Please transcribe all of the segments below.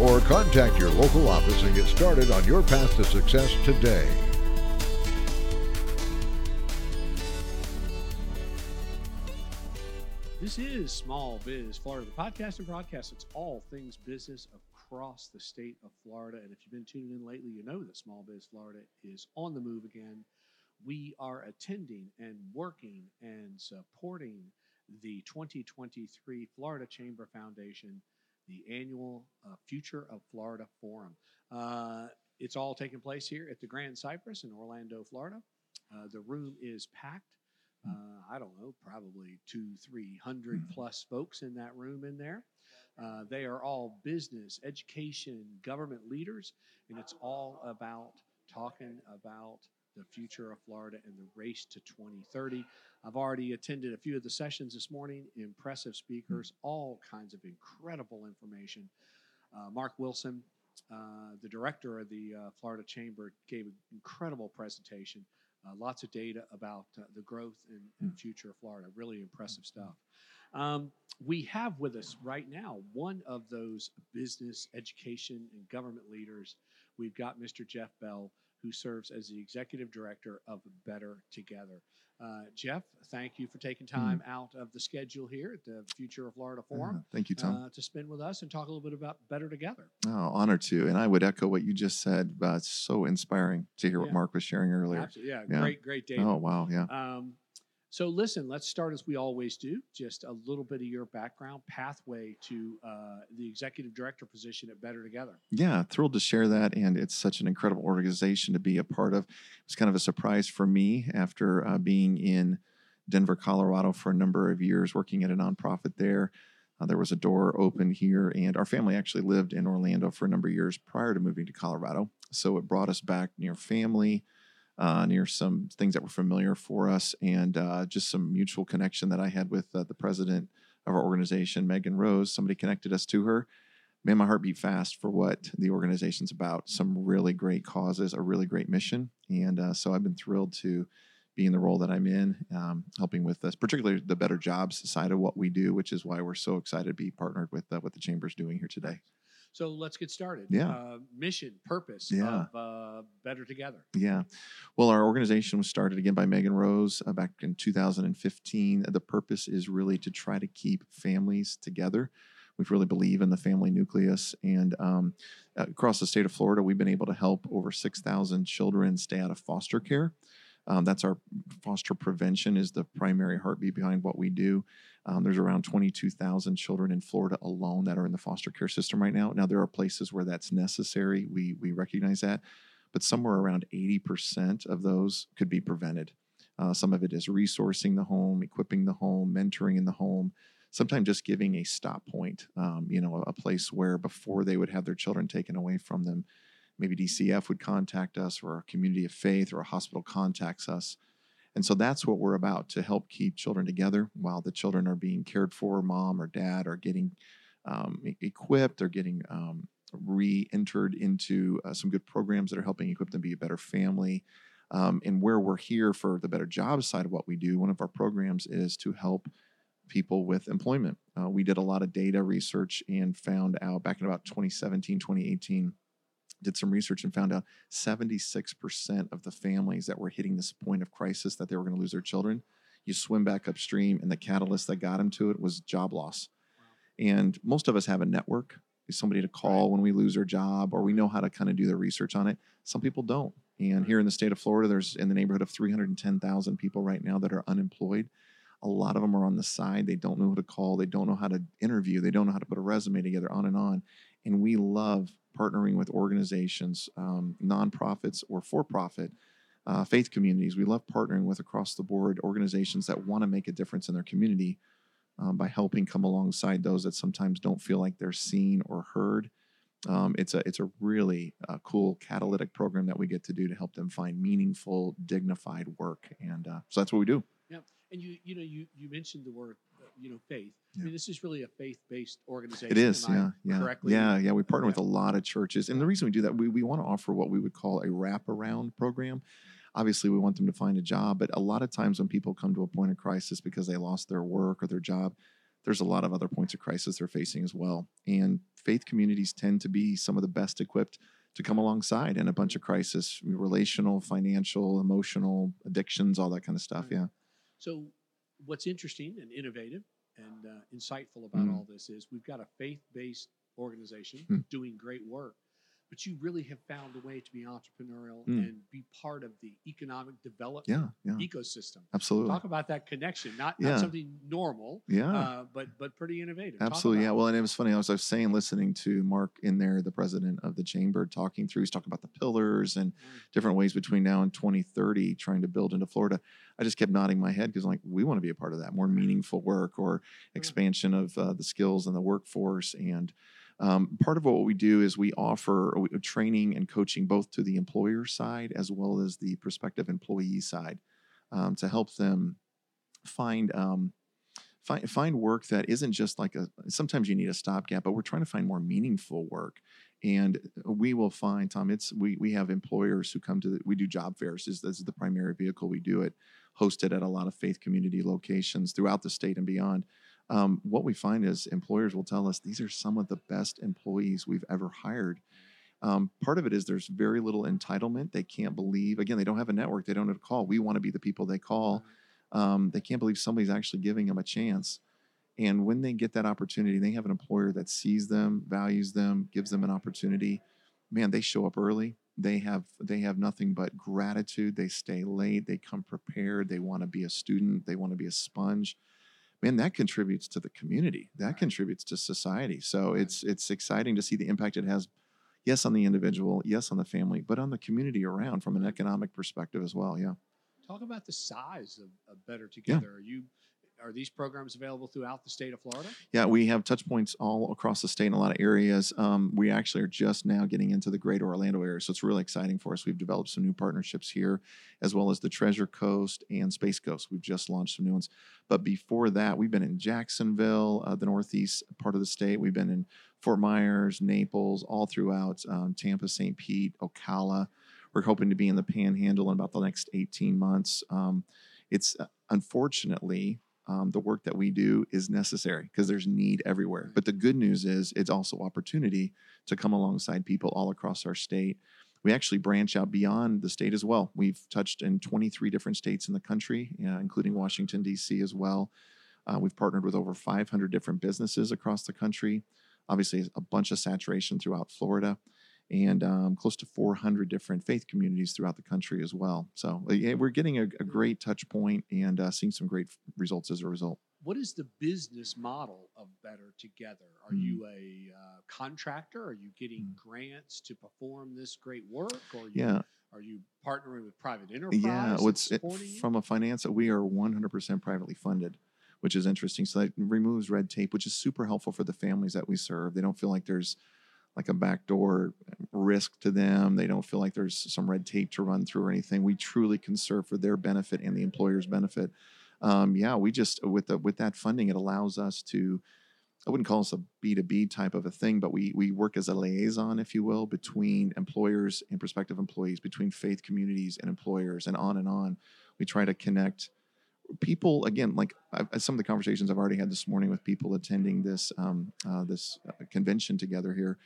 or contact your local office and get started on your path to success today. This is Small Biz Florida, the podcast and broadcast. It's all things business across the state of Florida. And if you've been tuning in lately, you know that Small Biz Florida is on the move again. We are attending and working and supporting the 2023 Florida Chamber Foundation, the annual uh, Future of Florida Forum. Uh, it's all taking place here at the Grand Cypress in Orlando, Florida. Uh, the room is packed. Uh, I don't know, probably two, three hundred plus folks in that room in there. Uh, they are all business, education, government leaders, and it's all about talking about the future of Florida and the race to 2030. I've already attended a few of the sessions this morning. Impressive speakers, all kinds of incredible information. Uh, Mark Wilson, uh, the director of the uh, Florida Chamber, gave an incredible presentation. Uh, lots of data about uh, the growth and, and future of Florida. Really impressive stuff. Um, we have with us right now one of those business, education, and government leaders. We've got Mr. Jeff Bell, who serves as the executive director of Better Together. Uh, Jeff, thank you for taking time out of the schedule here at the Future of Florida Forum Uh, thank you, Tom. uh, to spend with us and talk a little bit about Better Together. oh, honor to. And I would echo what you just said. Uh, it's so inspiring to hear what Mark was sharing earlier. Absolutely. Yeah, Yeah. great, great data. Oh, wow. Yeah. Um, so, listen, let's start as we always do. Just a little bit of your background, pathway to uh, the executive director position at Better Together. Yeah, thrilled to share that. And it's such an incredible organization to be a part of. It's kind of a surprise for me after uh, being in Denver, Colorado for a number of years, working at a nonprofit there. Uh, there was a door open here, and our family actually lived in Orlando for a number of years prior to moving to Colorado. So it brought us back near family, uh, near some things that were familiar for us, and uh, just some mutual connection that I had with uh, the president of our organization, Megan Rose. Somebody connected us to her. Man, my heart beat fast for what the organization's about. Some really great causes, a really great mission, and uh, so I've been thrilled to be in the role that I'm in, um, helping with this, particularly the better jobs side of what we do, which is why we're so excited to be partnered with uh, what the chamber's doing here today. So, let's get started. Yeah. Uh, mission, purpose Yeah. of uh, Better Together. Yeah. Well, our organization was started again by Megan Rose uh, back in 2015. The purpose is really to try to keep families together. We really believe in the family nucleus. And um, across the state of Florida, we've been able to help over 6,000 children stay out of foster care. Um, that's our foster prevention is the primary heartbeat behind what we do. Um, there's around 22,000 children in Florida alone that are in the foster care system right now. Now there are places where that's necessary. We we recognize that, but somewhere around 80% of those could be prevented. Uh, some of it is resourcing the home, equipping the home, mentoring in the home. Sometimes just giving a stop point, um, you know, a place where before they would have their children taken away from them, maybe DCF would contact us or a community of faith or a hospital contacts us. And so that's what we're about to help keep children together while the children are being cared for. Mom or dad are getting um, equipped, they're getting um, re entered into uh, some good programs that are helping equip them to be a better family. Um, and where we're here for the better jobs side of what we do, one of our programs is to help people with employment. Uh, we did a lot of data research and found out back in about 2017, 2018 did some research and found out 76% of the families that were hitting this point of crisis that they were going to lose their children, you swim back upstream, and the catalyst that got them to it was job loss. And most of us have a network, somebody to call Right. when we lose our job, or we know how to kind of do the research on it. Some people don't. And here in the state of Florida, there's in the neighborhood of 310,000 people right now that are unemployed. A lot of them are on the side. They don't know who to call. They don't know how to interview. They don't know how to put a resume together, on and on. And we love partnering with organizations, um, nonprofits or for profit, uh, faith communities. We love partnering with across the board organizations that want to make a difference in their community um, by helping come alongside those that sometimes don't feel like they're seen or heard. Um, it's a it's a really uh, cool catalytic program that we get to do to help them find meaningful, dignified work, and uh, so that's what we do. Yep. And you you know you you mentioned the word uh, you know faith. I mean, this is really a faith based organization. It is, yeah, yeah, Correctly. yeah, yeah. We partner with a lot of churches, and the reason we do that, we we want to offer what we would call a wraparound program. Obviously, we want them to find a job, but a lot of times when people come to a point of crisis because they lost their work or their job, there's a lot of other points of crisis they're facing as well. And faith communities tend to be some of the best equipped to come alongside in a bunch of crisis, relational, financial, emotional, addictions, all that kind of stuff. Yeah. So, what's interesting and innovative and uh, insightful about Mm. all this is we've got a faith based organization Mm. doing great work, but you really have found a way to be entrepreneurial Mm. and be part of the economic development Yeah. Yeah. ecosystem. Absolutely. Talk about that connection, not, Yeah. not something normal, Yeah. uh, but but pretty innovative. Absolutely, yeah. about Well, and it was funny. I was, I was saying, listening to Mark in there, the president of the chamber, talking through. He's talking about the pillars and Mm. different ways between now and 2030, trying to build into Florida. I just kept nodding my head because, I'm like, we want to be a part of that more meaningful work or expansion of uh, the skills and the workforce. And um, part of what we do is we offer uh, training and coaching both to the employer side as well as the prospective employee side um, to help them find um, find find work that isn't just like a sometimes you need a stopgap but we're trying to find more meaningful work. And we will find tom it's we we have employers who come to the, we do job fairs this, this is the primary vehicle we do it hosted at a lot of faith community locations throughout the state and beyond um, what we find is employers will tell us these are some of the best employees we've ever hired um, part of it is there's very little entitlement they can't believe again they don't have a network they don't have a call we want to be the people they call um, they can't believe somebody's actually giving them a chance. And when they get that opportunity, they have an employer that sees them, values them, gives them an opportunity. Man, they show up early. They have they have nothing but gratitude. They stay late. They come prepared. They want to be a student. They want to be a sponge. Man, that contributes to the community. That Right. contributes to society. So Right. it's it's exciting to see the impact it has. Yes, on the individual. Yes, on the family, but on the community around from an economic perspective as well. Yeah. Talk about the size of, of Better Together. Are you are these programs available throughout the state of Florida? Yeah, we have touch points all across the state in a lot of areas. Um, we actually are just now getting into the greater Orlando area, so it's really exciting for us. We've developed some new partnerships here, as well as the Treasure Coast and Space Coast. We've just launched some new ones. But before that, we've been in Jacksonville, uh, the northeast part of the state. We've been in Fort Myers, Naples, all throughout um, Tampa, St. Pete, Ocala. We're hoping to be in the Panhandle in about the next 18 months. Um, it's uh, unfortunately um, the work that we do is necessary because there's need everywhere. But the good news is it's also opportunity to come alongside people all across our state. We actually branch out beyond the state as well. We've touched in 23 different states in the country, uh, including Washington, D.C. as well. Uh, we've partnered with over 500 different businesses across the country. Obviously, a bunch of saturation throughout Florida and um, close to 400 different faith communities throughout the country as well. So uh, we're getting a, a great touch point and uh, seeing some great results as a result. What is the business model of Better Together? Are Mm. you a uh, contractor? Are you getting grants to perform this great work? Or are you, Yeah, are you partnering with private enterprise? yeah. What's it, from a finance? We are 100% privately funded, which is interesting. So that removes red tape, which is super helpful for the families that we serve. They don't feel like there's like a backdoor risk to them. They don't feel like there's some red tape to run through or anything. We truly can serve for their benefit and the employer's benefit. Um, yeah, we just with the with that funding, it allows us to. I wouldn't call us a B two B type of a thing, but we we work as a liaison, if you will, between employers and prospective employees, between faith communities and employers, and on and on. We try to connect people again like I've, some of the conversations i've already had this morning with people attending this um, uh, this uh, convention together here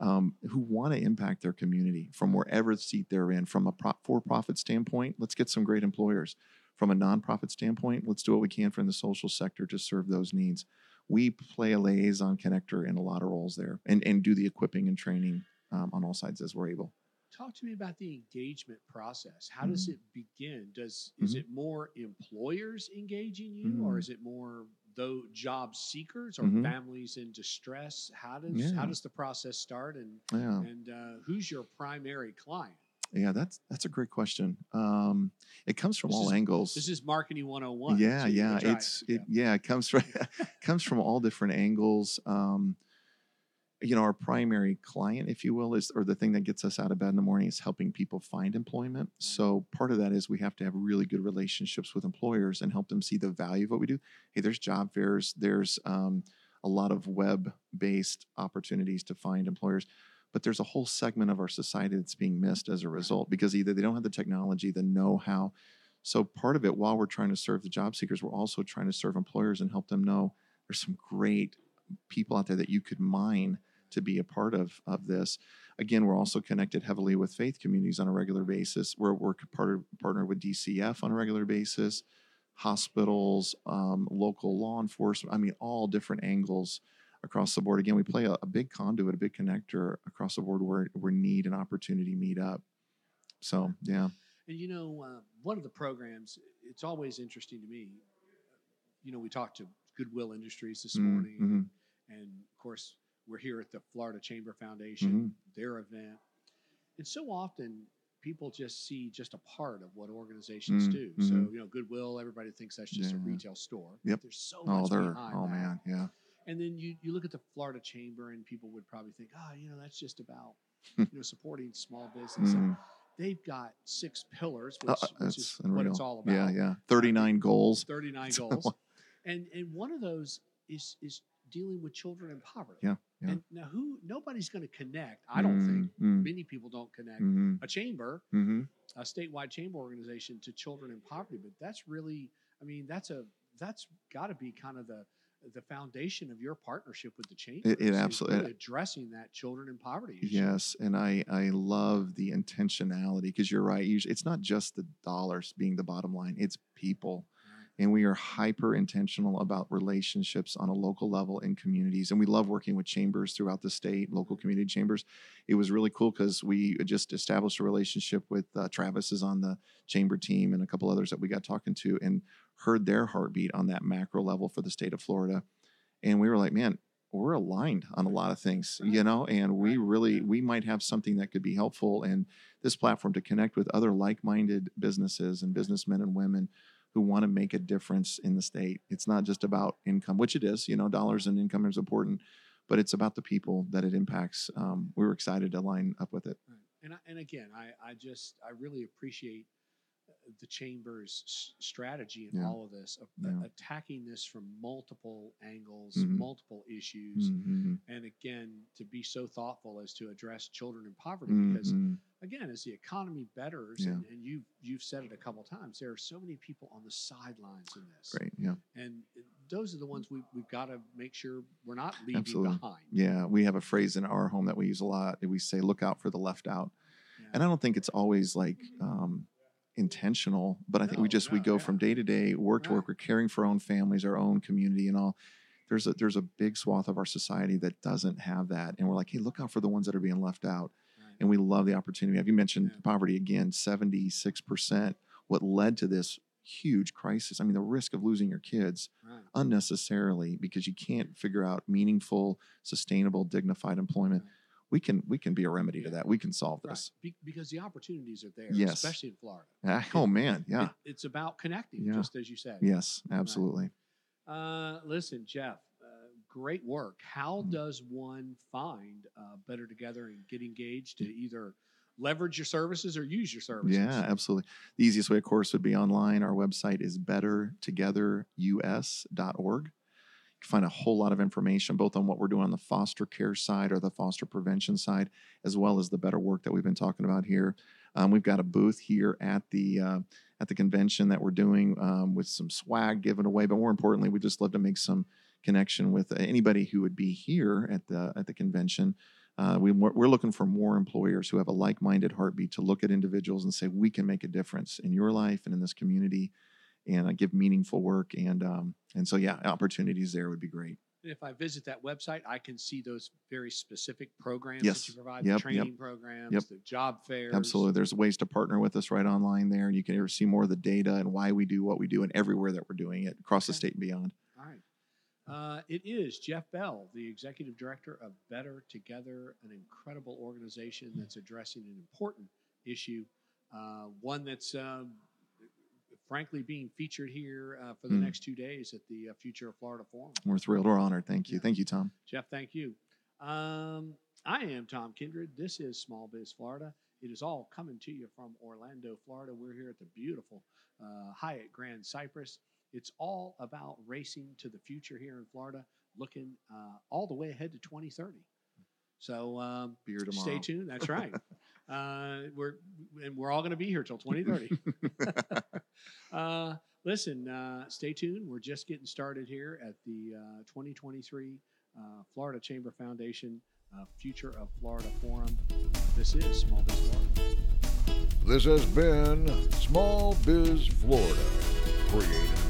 um, who want to impact their community from wherever seat they're in from a pro- for-profit standpoint let's get some great employers from a nonprofit standpoint let's do what we can from the social sector to serve those needs we play a liaison connector in a lot of roles there and, and do the equipping and training um, on all sides as we're able Talk to me about the engagement process. How does Mm. it begin? Does is Mhm. it more employers engaging you, or Mm. is it more though job seekers or Mhm. families in distress? How does Yeah. how does the process start, and yeah and uh, who's your primary client? yeah that's that's a great question um, it comes from This all is- angles This is marketing 101. yeah so yeah it's it yeah it comes from comes from all different angles um you know, our primary client, if you will, is or the thing that gets us out of bed in the morning is helping people find employment. So part of that is we have to have really good relationships with employers and help them see the value of what we do. Hey, there's job fairs, there's um, a lot of web-based opportunities to find employers, but there's a whole segment of our society that's being missed as a result because either they don't have the technology, the know-how. So part of it, while we're trying to serve the job seekers, we're also trying to serve employers and help them know there's some great people out there that you could mine to be a part of of this. Again, we're also connected heavily with faith communities on a regular basis. We're we're part, partnered with DCF on a regular basis, hospitals, um, local law enforcement. I mean, all different angles across the board. Again, we play a, a, big conduit, a big connector across the board where where need and opportunity meet up. So yeah. And you know, uh, one of the programs, it's always interesting to me. You know, we talked to Goodwill Industries this Mm, morning, mhm. and of course, we're here at the Florida Chamber Foundation, Mhm. their event. And so often people just see just a part of what organizations Mm, do. So, mhm. you know, Goodwill, everybody thinks that's just a retail store. Yep. There's so Oh, much they're behind oh that. man, yeah. And then you, you look at the Florida Chamber and people would probably think, oh, you know, that's just about, you know, supporting small business. Mhm. they've got six pillars, Uh, which, which is that's what it's all about. Yeah, yeah. Thirty nine goals. 39 goals. And and one of those is is dealing with children in poverty. Yeah, yeah. And now who nobody's going to connect. I don't think Mm, many people don't connect mm, a chamber, mhm. a statewide chamber organization to children in poverty, but that's really I mean that's a that's got to be kind of the the foundation of your partnership with the chamber. It absolutely- really addressing that children in poverty issue. Yes, and I I love the intentionality because you're right. Usually, it's not just the dollars being the bottom line; it's people. And we are hyper intentional about relationships on a local level in communities. And we love working with chambers throughout the state, local community chambers. It was really cool because we just established a relationship with uh, Travis is on the chamber team and a couple others that we got talking to and heard their heartbeat on that macro level for the state of Florida. And we were like, man, we're aligned on a lot of things, you know, and we really we might have something that could be helpful and this platform to connect with other like-minded businesses and businessmen and women who want to make a difference in the state. It's not just about income, which it is, you know, dollars and income is important, but it's about the people that it impacts. Um, we were excited to line up with it. Right. And I, and again, I, I just I really appreciate uh, the chamber's s- strategy in Yeah. all of this, uh, Yeah. attacking this from multiple angles, Mhm. multiple issues, Mhm, and again to be so thoughtful as to address children in poverty. Because mhm. Again, as the economy betters, Yeah. and, and you've you've said it a couple times, there are so many people on the sidelines in this, Great. Yeah. and those are the ones we we've got to make sure we're not leaving Absolutely. behind. Yeah. We have a phrase in our home that we use a lot. We say, look out for the left out. Yeah. and I don't think it's always like um, intentional, but I think we No, just we go yeah. from day to day, work to work. We're caring for our own families, our own community, and all. There's a there's a big swath of our society that doesn't have that, and we're like, hey, look out for the ones that are being left out. Right. And we love the opportunity. Have you mentioned Yeah. poverty again? Seventy six percent. What led to this huge crisis? I mean, the risk of losing your kids Right. unnecessarily because you can't figure out meaningful, sustainable, dignified employment. Right. We can we can be a remedy to that. We can solve Right. this. Be- because the opportunities are there, Yes. especially in Florida. Ah, Oh man, yeah. It- it's about connecting, Yeah. just as you said. Yes, absolutely. Uh, listen, Jeff, great work. How Mhm. does one find uh, Better Together and get engaged to either leverage your services or use your services? Yeah, absolutely. The easiest way, of course, would be online. Our website is bettertogetherus.org. You can find a whole lot of information, both on what we're doing on the foster care side or the foster prevention side, as well as the better work that we've been talking about here. Um, we've got a booth here at the uh, at the convention that we're doing um, with some swag given away, but more importantly, we just love to make some connection with anybody who would be here at the at the convention. Uh, we, we're looking for more employers who have a like-minded heartbeat to look at individuals and say we can make a difference in your life and in this community, and uh, give meaningful work. And um, and so yeah, opportunities there would be great. And if I visit that website, I can see those very specific programs Yes. that you provide, Yep, the yep. training programs, Yep. the job fairs. Absolutely, there's ways to partner with us right online there, and you can see more of the data and why we do what we do and everywhere that we're doing it across the Okay. state and beyond. Uh, it is Jeff Bell, the executive director of Better Together, an incredible organization that's addressing an important issue, uh, one that's um, frankly being featured here uh, for the Mm. next two days at the uh, Future of Florida Forum. We're thrilled. We're honored. Thank you. Yeah. Thank you, Tom. Jeff, thank you. Um, I am Tom Kindred. This is Small Biz Florida. It is all coming to you from Orlando, Florida. We're here at the beautiful uh, Hyatt Grand Cypress. It's all about racing to the future here in Florida, looking uh, all the way ahead to 2030. So um, stay tuned. That's right. uh, we're and we're all going to be here till 2030. uh, listen, uh, stay tuned. We're just getting started here at the uh, 2023 uh, Florida Chamber Foundation uh, Future of Florida Forum. This is Small Biz Florida. This has been Small Biz Florida, created